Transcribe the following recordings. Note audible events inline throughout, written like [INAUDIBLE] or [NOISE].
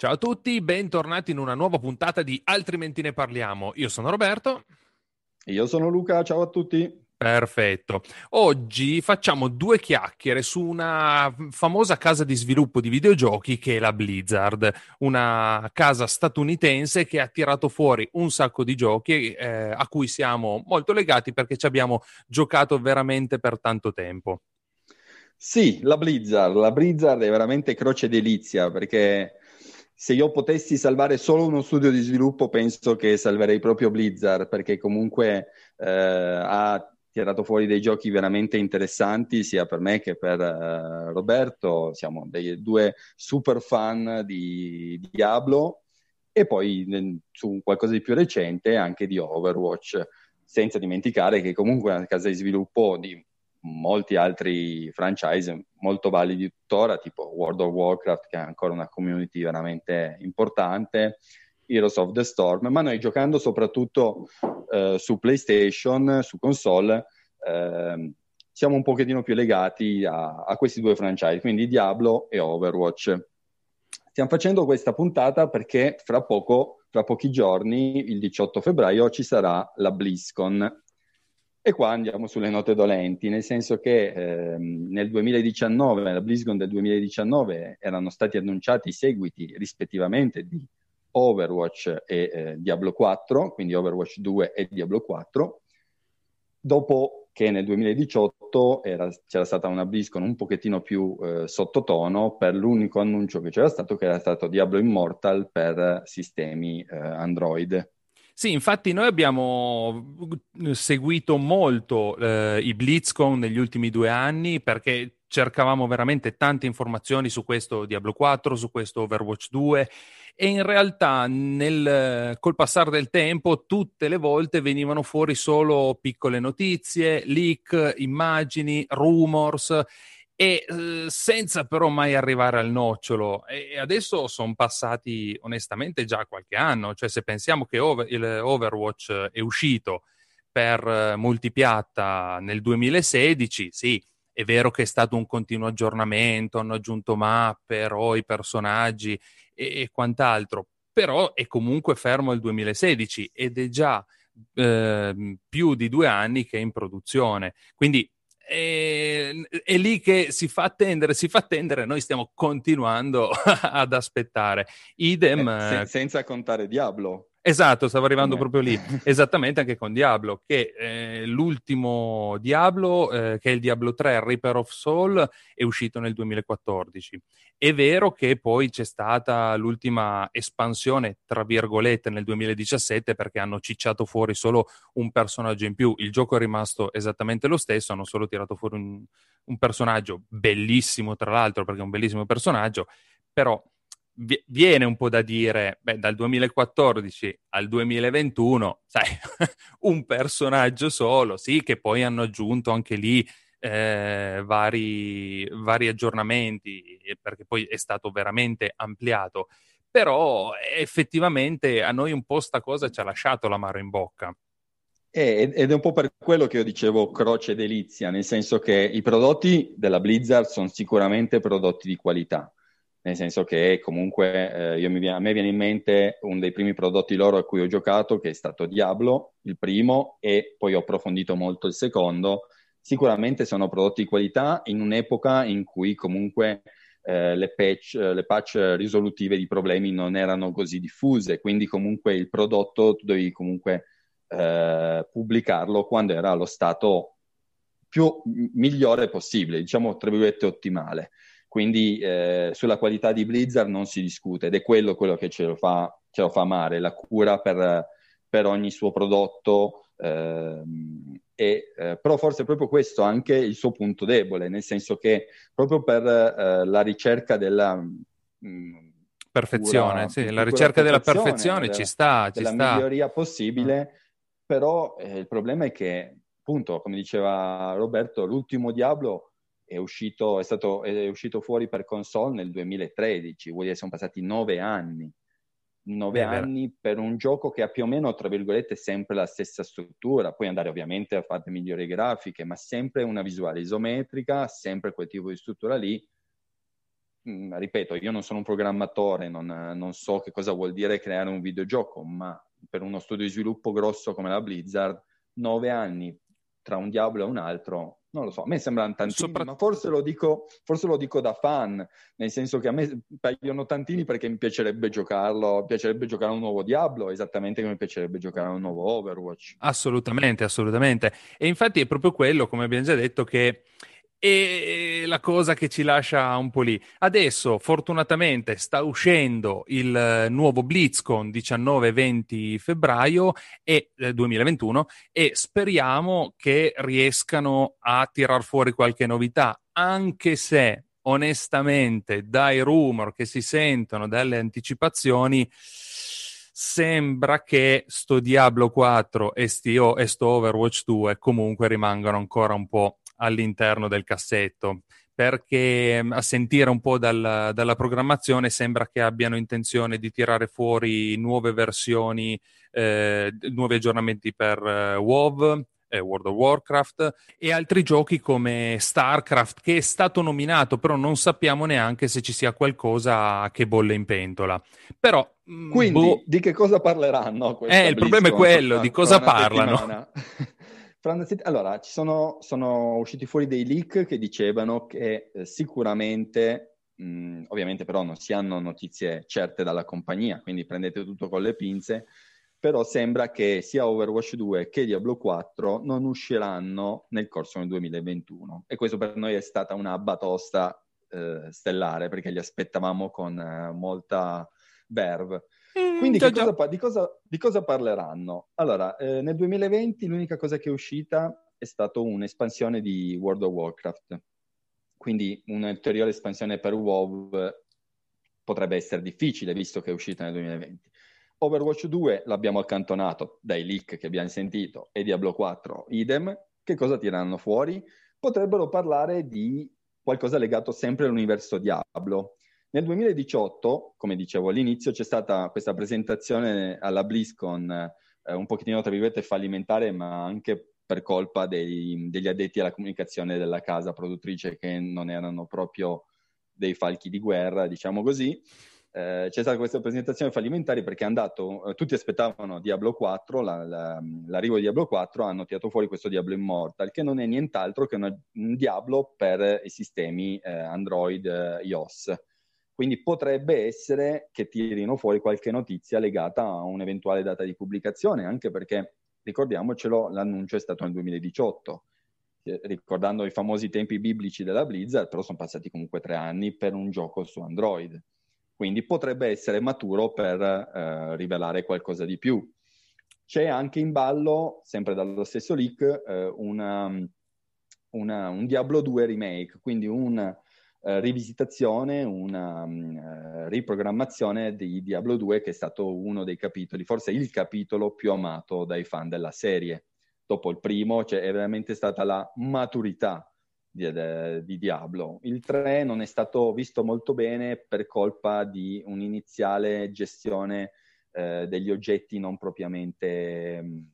Ciao a tutti, bentornati in una nuova puntata di Altrimenti ne parliamo. Io sono Roberto. Io sono Luca, ciao a tutti. Perfetto. Oggi facciamo due chiacchiere su una famosa casa di sviluppo di videogiochi che è la Blizzard, una casa statunitense che ha tirato fuori un sacco di giochi eh, a cui siamo molto legati perché ci abbiamo giocato veramente per tanto tempo. Sì, la Blizzard, la Blizzard è veramente croce delizia perché se io potessi salvare solo uno studio di sviluppo, penso che salverei proprio Blizzard, perché comunque eh, ha tirato fuori dei giochi veramente interessanti, sia per me che per eh, Roberto. Siamo dei due super fan di, di Diablo e poi su qualcosa di più recente anche di Overwatch, senza dimenticare che comunque è una casa di sviluppo di molti altri franchise molto validi tuttora, tipo World of Warcraft, che ha ancora una community veramente importante, Heroes of the Storm, ma noi giocando soprattutto eh, su PlayStation, su console, eh, siamo un pochettino più legati a, a, questi due franchise, quindi Diablo e Overwatch. Stiamo facendo questa puntata perché fra poco, fra pochi giorni, il 18 febbraio, ci sarà la BlizzCon, e qua andiamo sulle note dolenti, nel senso che ehm, nel 2019, nella BlizzCon del 2019, erano stati annunciati i seguiti rispettivamente di Overwatch e eh, Diablo 4, quindi Overwatch 2 e Diablo 4. Dopo che nel 2018 era, c'era stata una BlizzCon un pochettino più eh, sottotono per l'unico annuncio che c'era stato, che era stato Diablo Immortal per sistemi eh, Android. Sì, infatti noi abbiamo seguito molto eh, i BlitzCon negli ultimi due anni perché cercavamo veramente tante informazioni su questo Diablo 4, su questo Overwatch 2 e in realtà nel, col passare del tempo tutte le volte venivano fuori solo piccole notizie, leak, immagini, rumors e eh, senza però mai arrivare al nocciolo. E adesso sono passati onestamente già qualche anno, cioè se pensiamo che over, il Overwatch è uscito per eh, multipiatta nel 2016, sì, è vero che è stato un continuo aggiornamento, hanno aggiunto mappe, eroi, personaggi e, e quant'altro, però è comunque fermo il 2016 ed è già eh, più di due anni che è in produzione. Quindi è, è, lì che si fa attendere, si fa attendere, noi stiamo continuando [LAUGHS] ad aspettare. Idem. Eh, se, senza contare Diablo. Esatto, stavo arrivando eh. proprio lì. [LAUGHS] Esattamente anche con Diablo, che eh, l'ultimo Diablo, eh, che è il Diablo 3, Reaper of Soul, è uscito nel 2014. È vero che poi c'è stata l'ultima espansione, tra virgolette, nel 2017 perché hanno cicciato fuori solo un personaggio in più. Il gioco è rimasto esattamente lo stesso, hanno solo tirato fuori un, un personaggio bellissimo, tra l'altro, perché è un bellissimo personaggio, però viene un po' da dire, beh, dal 2014 al 2021, sai, [LAUGHS] un personaggio solo, sì, che poi hanno aggiunto anche lì eh, vari, vari aggiornamenti, perché poi è stato veramente ampliato, però effettivamente a noi un po' sta cosa ci ha lasciato l'amaro in bocca. ed è un po' per quello che io dicevo croce delizia, nel senso che i prodotti della Blizzard sono sicuramente prodotti di qualità nel senso che comunque eh, mi, a me viene in mente uno dei primi prodotti loro a cui ho giocato, che è stato Diablo, il primo, e poi ho approfondito molto il secondo, sicuramente sono prodotti di qualità in un'epoca in cui comunque eh, le, patch, le patch risolutive di problemi non erano così diffuse, quindi comunque il prodotto tu dovevi comunque eh, pubblicarlo quando era allo stato più migliore possibile, diciamo tra virgolette ottimale. Quindi eh, sulla qualità di Blizzard non si discute ed è quello, quello che ce lo, fa, ce lo fa amare, la cura per, per ogni suo prodotto. Ehm, e, eh, però forse è proprio questo anche il suo punto debole, nel senso che proprio per eh, la ricerca della... Mh, mm, perfezione, cura, sì, la ricerca della perfezione della, ci sta, ci della sta. miglioria possibile, mm. però eh, il problema è che, appunto, come diceva Roberto, l'ultimo Diablo è uscito, è, stato, è uscito fuori per console nel 2013, vuol dire che sono passati nove anni. Nove anni per un gioco che ha più o meno, tra virgolette, sempre la stessa struttura. Puoi andare ovviamente a fare migliori grafiche, ma sempre una visuale isometrica, sempre quel tipo di struttura lì. Mm, ripeto, io non sono un programmatore, non, non so che cosa vuol dire creare un videogioco, ma per uno studio di sviluppo grosso come la Blizzard, nove anni tra un Diablo e un altro non lo so, a me sembrano tantini, Sopra... ma forse lo, dico, forse lo, dico, da fan, nel senso che a me paiono tantini perché mi piacerebbe giocarlo, piacerebbe giocare a un nuovo Diablo, esattamente come mi piacerebbe giocare a un nuovo Overwatch. Assolutamente, assolutamente. E infatti è proprio quello, come abbiamo già detto, che e la cosa che ci lascia un po' lì. Adesso, fortunatamente, sta uscendo il nuovo BlizzCon 19-20 febbraio e, eh, 2021 e speriamo che riescano a tirar fuori qualche novità, anche se onestamente dai rumor che si sentono, dalle anticipazioni, sembra che sto Diablo 4 e sto, e sto Overwatch 2 comunque rimangano ancora un po' all'interno del cassetto perché a sentire un po' dal, dalla programmazione sembra che abbiano intenzione di tirare fuori nuove versioni, eh, nuovi aggiornamenti per eh, WoW, eh, World of Warcraft e altri giochi come StarCraft che è stato nominato, però non sappiamo neanche se ci sia qualcosa che bolle in pentola. Però mm, quindi boh... di che cosa parleranno? Eh, il problema è quello, di cosa parlano. [LAUGHS] Allora, ci sono, sono, usciti fuori dei leak che dicevano che eh, sicuramente, mh, ovviamente però non si hanno notizie certe dalla compagnia, quindi prendete tutto con le pinze, però sembra che sia Overwatch 2 che Diablo 4 non usciranno nel corso del 2021 e questo per noi è stata una batosta eh, stellare perché li aspettavamo con eh, molta verve. Mm, Quindi già, cosa, di, cosa, di, cosa, parleranno? Allora, eh, nel 2020 l'unica cosa che è uscita è stata un'espansione di World of Warcraft. Quindi un'ulteriore espansione per WoW potrebbe essere difficile visto che è uscita nel 2020. Overwatch 2 l'abbiamo accantonato dai leak che abbiamo sentito e Diablo 4 idem. Che cosa tireranno fuori? Potrebbero parlare di qualcosa legato sempre all'universo Diablo. Nel 2018, come dicevo all'inizio, c'è stata questa presentazione alla BlizzCon eh, un pochettino, tra virgolette, fallimentare, ma anche per colpa dei, degli addetti alla comunicazione della casa produttrice che non erano proprio dei falchi di guerra, diciamo così. Eh, c'è stata questa presentazione fallimentare perché è andato, eh, tutti aspettavano Diablo 4, la, la, l'arrivo di Diablo 4, hanno tirato fuori questo Diablo Immortal, che non è nient'altro che una, un Diablo per i sistemi eh, Android eh, iOS. Quindi potrebbe essere che tirino fuori qualche notizia legata a un'eventuale data di pubblicazione, anche perché, ricordiamocelo, l'annuncio è stato nel 2018. Eh, ricordando i famosi tempi biblici della Blizzard, però sono passati comunque tre anni per un gioco su Android. Quindi potrebbe essere maturo per eh, rivelare qualcosa di più. C'è anche in ballo, sempre dallo stesso leak, eh, una, una, un Diablo 2 remake, quindi un eh, rivisitazione, una uh, riprogrammazione di Diablo 2 che è stato uno dei capitoli, forse il capitolo più amato dai fan della serie. Dopo il primo cioè, è veramente stata la maturità di, de, di, Diablo. Il 3 non è stato visto molto bene per colpa di un'iniziale gestione eh, degli oggetti non propriamente mh,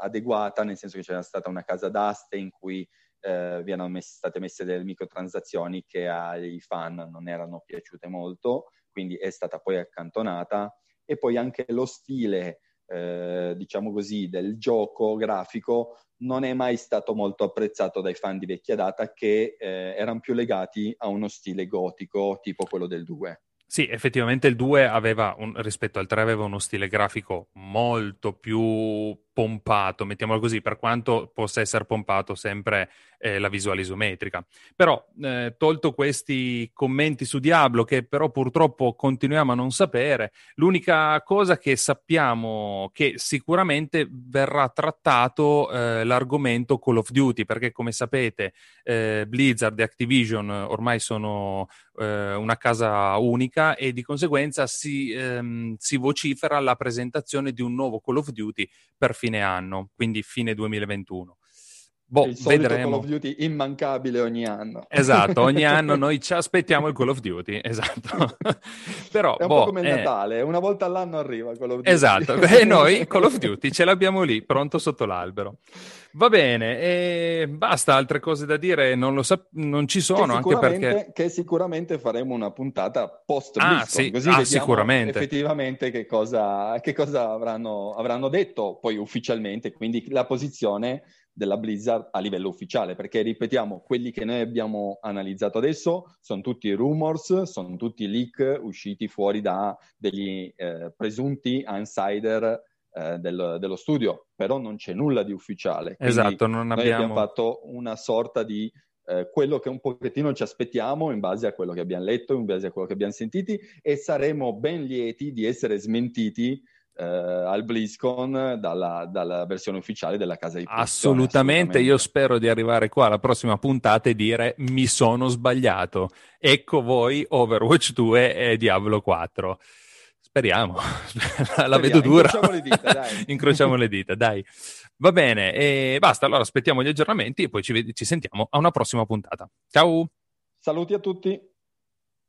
adeguata, nel senso che c'era stata una casa d'aste in cui eh, messe, state messe delle microtransazioni che ai fan non erano piaciute molto, quindi è stata poi accantonata e poi anche lo stile, eh, diciamo così, del gioco grafico non è mai stato molto apprezzato dai fan di vecchia data che eh, erano più legati a uno stile gotico tipo quello del 2. Sì, effettivamente il 2 aveva, un, rispetto al 3, aveva uno stile grafico molto più pompato, mettiamolo così, per quanto possa essere pompato sempre eh, la visuale isometrica. Però, eh, tolto questi commenti su Diablo, che però purtroppo continuiamo a non sapere, l'unica cosa che sappiamo che sicuramente verrà trattato eh, l'argomento Call of Duty, perché come sapete eh, Blizzard e Activision ormai sono eh, una casa unica e di conseguenza si, ehm, si vocifera la presentazione di un nuovo Call of Duty per fine anno, quindi fine 2021. Boh, il vedremo. Call of Duty immancabile ogni anno. Esatto, ogni [LAUGHS] anno noi ci aspettiamo il Call of Duty, esatto. [LAUGHS] Però, è un boh, po' come il eh... Natale, una volta all'anno arriva Call of Duty. Esatto, e [LAUGHS] noi Call of Duty ce l'abbiamo lì, pronto sotto l'albero. Va bene, e basta, altre cose da dire non, lo sa- non ci sono, anche perché... Che sicuramente faremo una puntata post ah, sì. così ah, sicuramente. effettivamente che cosa, che cosa avranno, avranno detto poi ufficialmente, quindi la posizione della Blizzard a livello ufficiale, perché ripetiamo, quelli che noi abbiamo analizzato adesso sono tutti rumors, sono tutti leak usciti fuori da degli eh, presunti insider eh, del, dello studio, però non c'è nulla di ufficiale. Quindi esatto, non abbiamo... Abbiamo fatto una sorta di eh, quello che un pochettino ci aspettiamo in base a quello che abbiamo letto, in base a quello che abbiamo sentiti e saremo ben lieti di essere smentiti eh, al BlizzCon dalla, dalla, versione ufficiale della casa di produzione. Assolutamente, assolutamente, io spero di arrivare qua alla prossima puntata e dire mi sono sbagliato. Ecco voi Overwatch 2 e Diablo 4. Speriamo, [LAUGHS] la Speriamo. vedo dura. Incrociamo le dita, dai. [LAUGHS] Incrociamo le dita, dai. Va bene, e basta, allora aspettiamo gli aggiornamenti e poi ci, ci sentiamo a una prossima puntata. Ciao! Saluti a tutti!